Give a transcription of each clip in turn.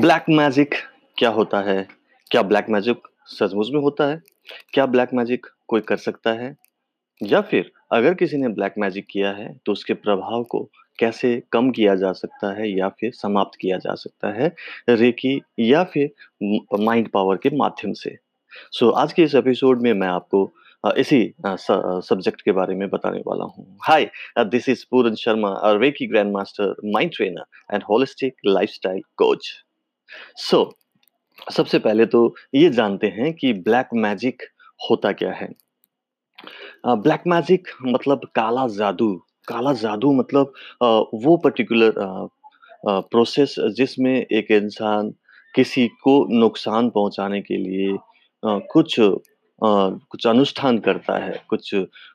Black magic क्या होता है? क्या ब्लैक मैजिक सचमुच में होता है? क्या ब्लैक मैजिक कोई कर सकता है? या फिर अगर किसी ने ब्लैक मैजिक किया है, तो उसके प्रभाव को कैसे कम किया जा सकता है या फिर समाप्त किया जा सकता है, रेकी या फिर माइंड पावर के माध्यम से? सो so, आज के इस एपिसोड में मैं आपको इसी सब्जेक्ट के बारे में बताने वाला हूँ। Hi this is Puran Sharma, reiki grand master, mind trainer and holistic lifestyle coach. So सबसे पहले तो ये जानते हैं कि ब्लैक मैजिक होता क्या है? ब्लैक मैजिक मतलब काला जादू। काला जादू मतलब वो पर्टिकुलर प्रोसेस जिसमें एक इंसान किसी को नुकसान पहुँचाने के लिए कुछ अ, कुछ अनुष्ठान करता है, कुछ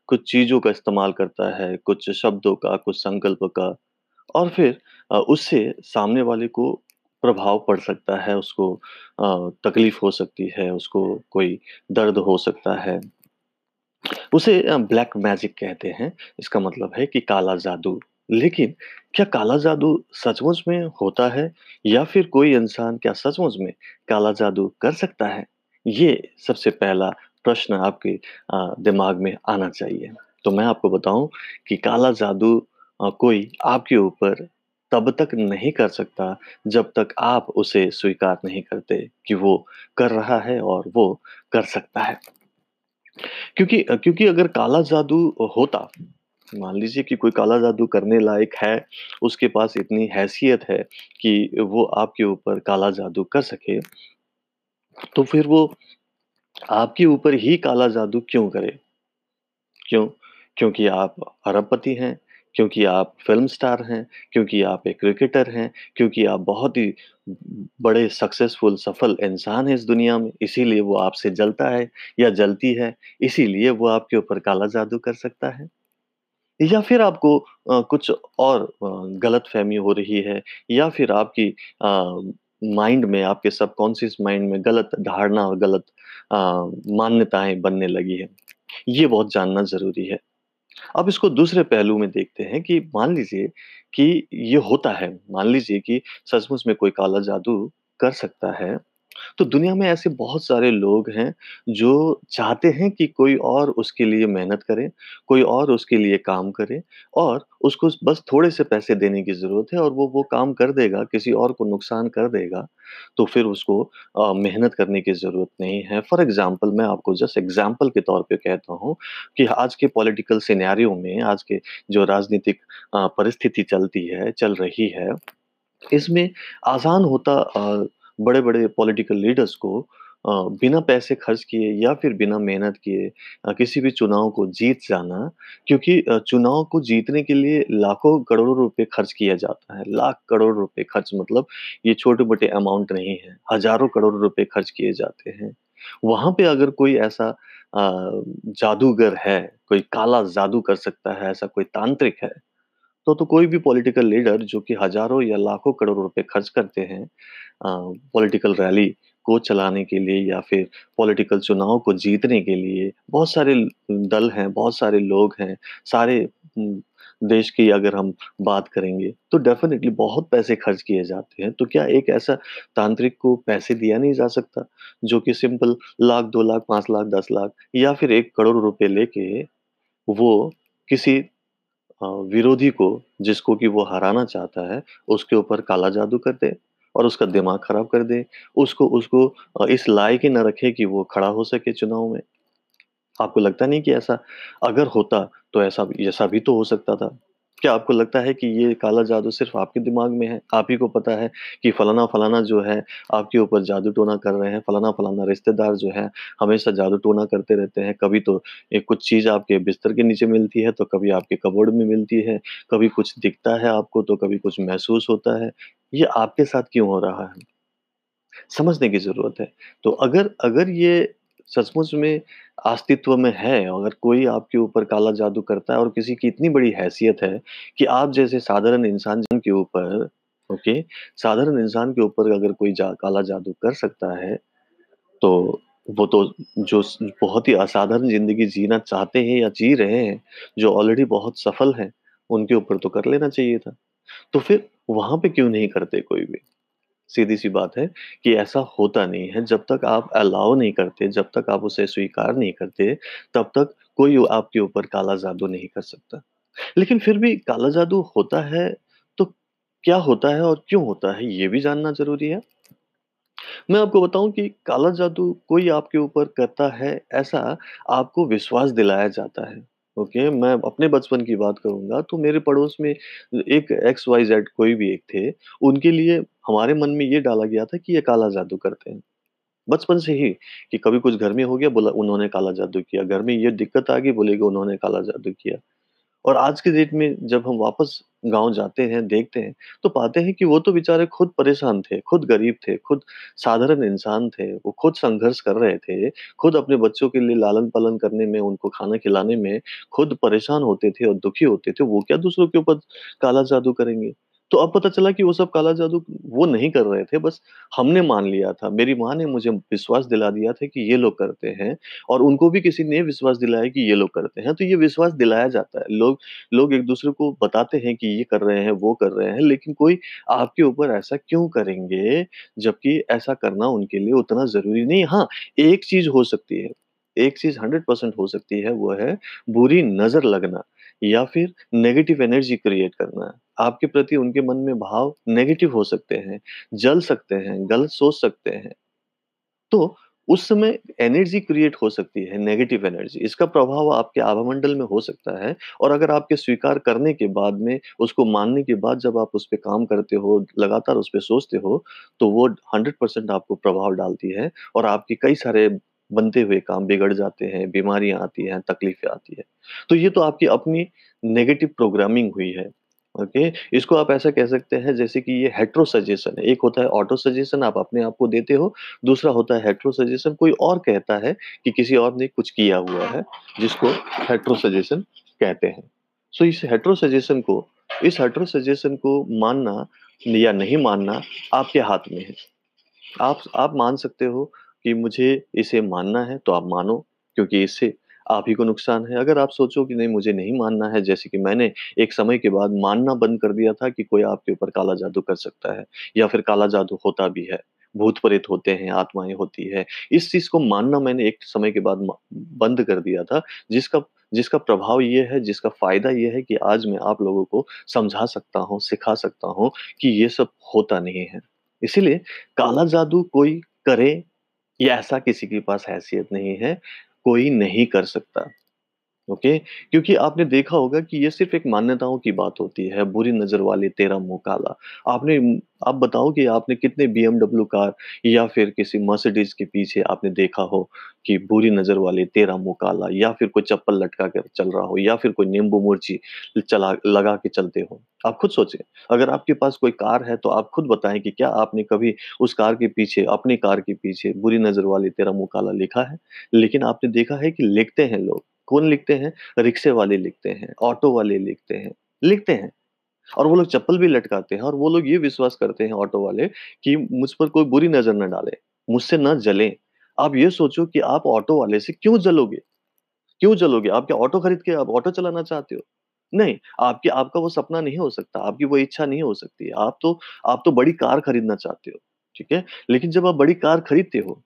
कुछ चीज़ों का इस्तेमाल करता है, कुछ शब्दों का, कुछ संकल्प का और फिर उससे सामने वाले को प्रभाव पड़ सकता है, उसको तकलीफ़ हो सकती है, उसको कोई दर्द हो सकता है। उसे ब्लैक मैजिक कहते हैं। इसका मतलब है कि काला जादू। लेकिन क्या काला जादू सचमुच में होता है या फिर कोई इंसान क्या सचमुच में काला जादू कर सकता है? ये सबसे पहला प्रश्न आपके दिमाग में आना चाहिए। तो मैं आपको बताऊँ कि काला जादू कोई आपके ऊपर तब तक नहीं कर सकता जब तक आप उसे स्वीकार नहीं करते कि वो कर रहा है और वो कर सकता है। क्योंकि क्योंकि अगर काला जादू होता, मान लीजिए कि कोई काला जादू करने लायक है, उसके पास इतनी हैसियत है कि वो आपके ऊपर काला जादू कर सके, तो फिर वो आपके ऊपर ही काला जादू क्यों करे? क्यों? क्योंकि आप अरबपति हैं, क्योंकि आप फ़िल्म स्टार हैं, क्योंकि आप एक क्रिकेटर हैं, क्योंकि आप बहुत ही बड़े सक्सेसफुल सफल इंसान हैं इस दुनिया में, इसीलिए वो आपसे जलता है या जलती है, इसीलिए वो आपके ऊपर काला जादू कर सकता है। या फिर आपको अ, कुछ और गलत फहमी हो रही है या फिर आपकी माइंड में आपके सबकॉन्शियस माइंड में गलत धारणा और गलत मान्यताएँ बनने लगी है ये बहुत जानना ज़रूरी है। अब इसको दूसरे पहलू में देखते हैं कि मान लीजिए कि ये होता है, मान लीजिए कि सचमुच में कोई काला जादू कर सकता है, तो दुनिया में ऐसे बहुत सारे लोग हैं जो चाहते हैं कि कोई और उसके लिए मेहनत करे, कोई और उसके लिए काम करे और उसको बस थोड़े से पैसे देने की ज़रूरत है और वो वो काम कर देगा, किसी और को नुकसान कर देगा, तो फिर उसको मेहनत करने की ज़रूरत नहीं है। फॉर एग्ज़ाम्पल मैं आपको जस्ट एग्ज़ाम्पल के तौर पे कहता हूँ कि आज के पॉलिटिकल सिनेरियो में, आज के जो राजनीतिक परिस्थिति चलती है, चल रही है, इसमें आसान होता अ, बड़े-बड़े पॉलिटिकल लीडर्स को बिना पैसे खर्च किए या फिर बिना मेहनत किए किसी भी चुनाव को जीत जाना क्योंकि चुनाव को जीतने के लिए लाखों करोड़ों रुपए खर्च किया जाता है। लाख करोड़ रुपए खर्च मतलब ये छोटे-मोटे अमाउंट नहीं है, हज़ारों करोड़ रुपए खर्च किए जाते हैं। वहाँ पे अगर कोई ऐसा जादूगर है, कोई काला जादू कर सकता है, ऐसा कोई तांत्रिक है तो तो कोई भी पॉलिटिकल लीडर जो कि हज़ारों या लाखों करोड़ रुपए खर्च करते हैं पॉलिटिकल रैली को चलाने के लिए या फिर पॉलिटिकल चुनाव को जीतने के लिए बहुत सारे दल हैं, बहुत सारे लोग हैं, सारे देश की अगर हम बात करेंगे, तो डेफ़िनेटली बहुत पैसे खर्च किए जाते हैं। तो क्या एक ऐसा तांत्रिक को पैसे दिया नहीं जा सकता, जो कि सिंपल लाख, दो लाख, 5 लाख, 10 लाख या फिर एक करोड़ रुपए लेके वो किसी विरोधी को जिसको कि वो हराना चाहता है, उसके ऊपर काला जादू कर दे और उसका दिमाग खराब कर दे। उसको उसको इस लायक ही ना रखे कि वो खड़ा हो सके चुनाव में। आपको लगता नहीं कि ऐसा अगर होता तो ऐसा ऐसा भी तो हो सकता था? क्या आपको लगता है कि ये काला जादू सिर्फ़ आपके दिमाग में है? आप ही को पता है कि फलाना-फलाना जो है आपके ऊपर जादू-टोना कर रहे हैं, फलाना-फलाना रिश्तेदार जो है हमेशा जादू-टोना करते रहते हैं। कभी तो ये कुछ चीज़ आपके बिस्तर के नीचे मिलती है, तो कभी आपके कबर्ड में मिलती है, कभी कुछ दिखता है आपको तो कभी कुछ महसूस होता है। ये आपके साथ क्यों हो रहा है? समझने की ज़रूरत है। तो अगर अगर ये सचमुच में अस्तित्व में है, अगर कोई आपके ऊपर काला जादू करता है और किसी की इतनी बड़ी हैसियत है कि आप जैसे साधारण इंसान के ऊपर ओके, साधारण इंसान के ऊपर अगर कोई जा काला जादू कर सकता है, तो वो तो जो बहुत ही असाधारण ज़िंदगी जीना चाहते हैं या जी रहे हैं, जो ऑलरेडी बहुत सफल हैं, उनके ऊपर तो कर लेना चाहिए था। तो फिर वहाँ पे क्यों नहीं करते कोई भी? सीधी-सी बात है कि ऐसा होता नहीं है, जब तक आप अलाउ नहीं करते, जब तक आप उसे स्वीकार नहीं करते, तब तक कोई आपके ऊपर काला जादू नहीं कर सकता। लेकिन फिर भी काला जादू होता है, तो क्या होता है और क्यों होता है, ये भी जानना ज़रूरी है। मैं आपको बताऊँ कि काला जादू कोई आपके ऊपर करता है, ऐसा आपको विश्वास दिलाया जाता है। ओके, मैं अपने बचपन की बात करूँगा तो मेरे पड़ोस में एक एक्स वाई ज़ेड कोई भी एक थे, उनके लिए हमारे मन में ये डाला गया था कि ये काला जादू करते हैं। बचपन से ही कि कभी कुछ घर में हो गया बोला उन्होंने काला जादू किया, घर में ये दिक्कत आ गई बोलेंगे उन्होंने काला जादू किया। और आज के डेट में जब हम वापस गाँव जाते हैं, देखते हैं, तो पाते हैं कि वो तो बेचारे खुद परेशान थे, खुद गरीब थे, खुद साधारण इंसान थे, वो खुद संघर्ष कर रहे थे, खुद अपने बच्चों के लिए लालन-पालन करने में, उनको खाना खिलाने में खुद परेशान होते थे और दुखी होते थे, वो क्या दूसरों के ऊपर काला जादू करेंगे? तो अब पता चला कि वो सब काला जादू वो नहीं कर रहे थे, बस हमने मान लिया था। मेरी माँ ने मुझे विश्वास दिला दिया था कि ये लोग करते हैं और उनको भी किसी ने विश्वास दिलाया कि ये लोग करते हैं, तो ये विश्वास दिलाया जाता है। लोग लोग एक-दूसरे को बताते हैं कि ये कर रहे हैं, वो कर रहे हैं, लेकिन कोई आपके ऊपर ऐसा क्यों करेंगे, जबकि ऐसा करना उनके लिए उतना ज़रूरी नहीं हाँ, एक चीज़ हो सकती है, एक चीज़ 100% हो सकती है, वो है बुरी नज़र लगना या फिर नेगेटिव एनर्जी क्रिएट करना। आपके प्रति उनके मन में भाव नेगेटिव हो सकते हैं, जल सकते हैं, गलत सोच सकते हैं। तो उस समय एनर्जी क्रिएट हो सकती है, नेगेटिव एनर्जी। इसका प्रभाव आपके आभामंडल में हो सकता है और अगर आपके स्वीकार करने के बाद में, उसको मानने के बाद जब आप उस पर काम करते हो, लगातार उस पे सोचते हो, तो वो 100% आपको प्रभाव डालती है और आपके कई सारे बनते हुए काम बिगड़ जाते हैं, बीमारियाँ आती हैं, तकलीफ़ें आती है तो ये तो आपकी अपनी नेगेटिव प्रोग्रामिंग हुई है। ओके, इसको आप ऐसा कह सकते हैं जैसे कि ये हेट्रो सजेशन है। एक होता है ऑटो सजेशन आप अपने आप को देते हो, दूसरा होता है हेटेरो सजेशन कोई और कहता है कि किसी और ने कुछ किया हुआ है, जिसको हेट्रो सजेशन कहते हैं। सो so, इस हेट्रो सजेशन को इस हेट्रो सजेशन को मानना या नहीं मानना आपके हाथ में है। आप आप मान सकते हो कि मुझे इसे मानना है तो आप मानो, क्योंकि इससे आप ही को नुकसान है। अगर आप सोचो कि नहीं मुझे नहीं मानना है, जैसे कि मैंने एक समय के बाद मानना बंद कर दिया था कि कोई आपके ऊपर काला जादू कर सकता है या फिर काला जादू होता भी है। भूत-प्रेत होते हैं, आत्माएँ होती हैं। इस चीज़ को मानना मैंने एक समय के बाद बंद कर दिया था, जिसका जिसका प्रभाव ये है, जिसका फ़ायदा ये है कि आज मैं आप लोगों को समझा सकता हूँ, सिखा सकता हूँ कि ये सब होता नहीं है। इसीलिए काला जादू कोई करे ये ऐसा किसी के पास हैसियत नहीं है, कोई नहीं कर सकता, ओके? क्योंकि आपने देखा होगा कि ये सिर्फ़ एक मान्यताओं की बात होती है, बुरी नज़र वाले तेरा मुँह काला। आपने आप बताओ कि आपने कितने बीएमडब्ल्यू कार या फिर किसी मर्सिडीज़ के पीछे आपने देखा हो कि बुरी नज़र वाले तेरा मुँह काला या फिर कोई चप्पल लटका कर चल रहा हो या फिर कोई नींबू मिर्ची चला लगा के चलते हो। आप खुद सोचें, अगर आपके पास कोई कार है तो आप खुद बताएँ कि क्या आपने कभी उस कार के पीछे अपनी कार के पीछे बुरी नज़र वाले तेरा मुँह काला लिखा है? लेकिन आपने देखा है कि लिखते हैं लोग। कौन लिखते हैं? रिक्शे वाले लिखते हैं, ऑटो वाले लिखते हैं, लिखते हैं। और वो लोग चप्पल भी लटकाते हैं और वो लोग ये विश्वास करते हैं ऑटो वाले कि मुझ पर कोई बुरी नज़र ना डाले, मुझसे ना जलें। आप ये सोचो कि आप ऑटो वाले से क्यों जलोगे? क्यों जलोगे? आप क्या ऑटो खरीद के आप ऑटो चलाना चाहते हो? नहीं, आपके आपका वो सपना नहीं हो सकता, आपकी वो इच्छा नहीं हो सकती। आप तो आप तो बड़ी कार खरीदना चाहते हो, ठीक है? लेकिन जब आप बड़ी कार खरीदते हो,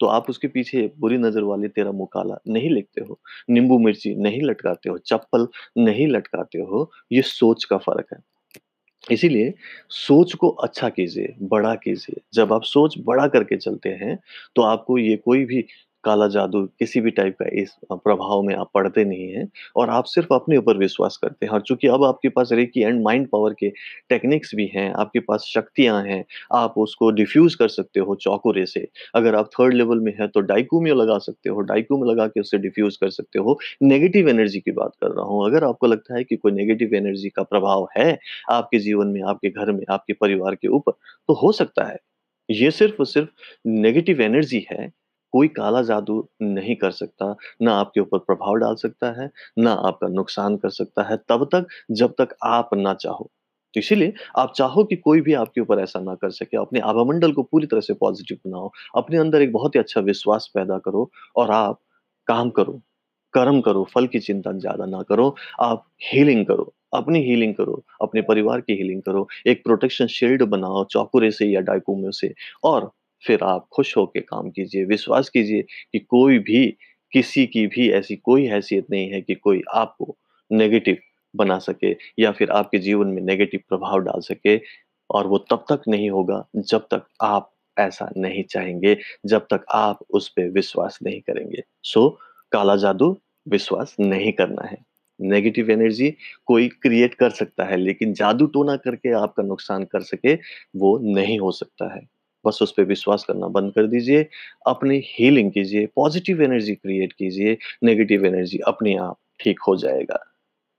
तो आप उसके पीछे बुरी नज़र वाले तेरा मुँह काला नहीं लिखते हो, नींबू मिर्ची नहीं लटकाते हो, चप्पल नहीं लटकाते हो, ये सोच का फ़र्क है। इसीलिए सोच को अच्छा कीजिए, बड़ा कीजिए। जब आप सोच बड़ा करके चलते हैं, तो आपको ये कोई भी काला जादू किसी भी टाइप का इस प्रभाव में आप पड़ते नहीं हैं और आप सिर्फ़ अपने ऊपर विश्वास करते हैं और चूँकि अब आपके पास रेकी एंड माइंड पावर के टेक्निक्स भी हैं, आपके पास शक्तियाँ हैं, आप उसको डिफ्यूज़ कर सकते हो चौकोरे से। अगर आप थर्ड लेवल में हैं, तो डाइकू में लगा सकते हो, डाइकू में लगा के उसे डिफ्यूज़ कर सकते हो। नेगेटिव एनर्जी की बात कर रहा हूँ। अगर आपको लगता है कि कोई नेगेटिव एनर्जी का प्रभाव है आपके जीवन में, आपके घर में, आपके परिवार के ऊपर, तो हो सकता है। ये सिर्फ़ और सिर्फ़ नेगेटिव एनर्जी है, कोई काला जादू नहीं कर सकता, ना आपके ऊपर प्रभाव डाल सकता है, ना आपका नुकसान कर सकता है, तब तक जब तक आप ना चाहो। तो इसीलिए आप चाहो कि कोई भी आपके ऊपर ऐसा ना कर सके, अपने आभामंडल को पूरी तरह से पॉज़िटिव बनाओ, अपने अंदर एक बहुत ही अच्छा विश्वास पैदा करो और आप काम करो। कर्म करो, फल की चिंता ज़्यादा ना करो, आप हीलिंग करो, अपनी हीलिंग करो, अपने परिवार की हीलिंग करो, एक प्रोटेक्शन शील्ड बनाओ चौकुरे से या डाइकोमो से और फिर आप खुश होके काम कीजिए, विश्वास कीजिए कि कोई भी, किसी की भी ऐसी कोई हैसियत नहीं है कि कोई आपको नेगेटिव बना सके या फिर आपके जीवन में नेगेटिव प्रभाव डाल सके और वो तब तक नहीं होगा जब तक आप ऐसा नहीं चाहेंगे, जब तक आप उस पर विश्वास नहीं करेंगे। सो काला जादू विश्वास नहीं करना है। नेगेटिव एनर्जी कोई क्रिएट कर सकता है, लेकिन जादू टोना करके आपका नुकसान कर सके, वो नहीं हो सकता है। बस उस पर विश्वास करना बंद कर दीजिए, अपनी हीलिंग कीजिए पॉजिटिव एनर्जी क्रिएट कीजिए नेगेटिव एनर्जी अपने आप ठीक हो जाएगा।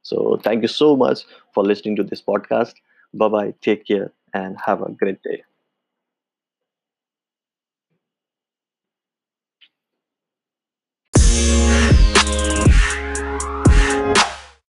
So thank you so much for listening to this podcast bye bye take care and have a great day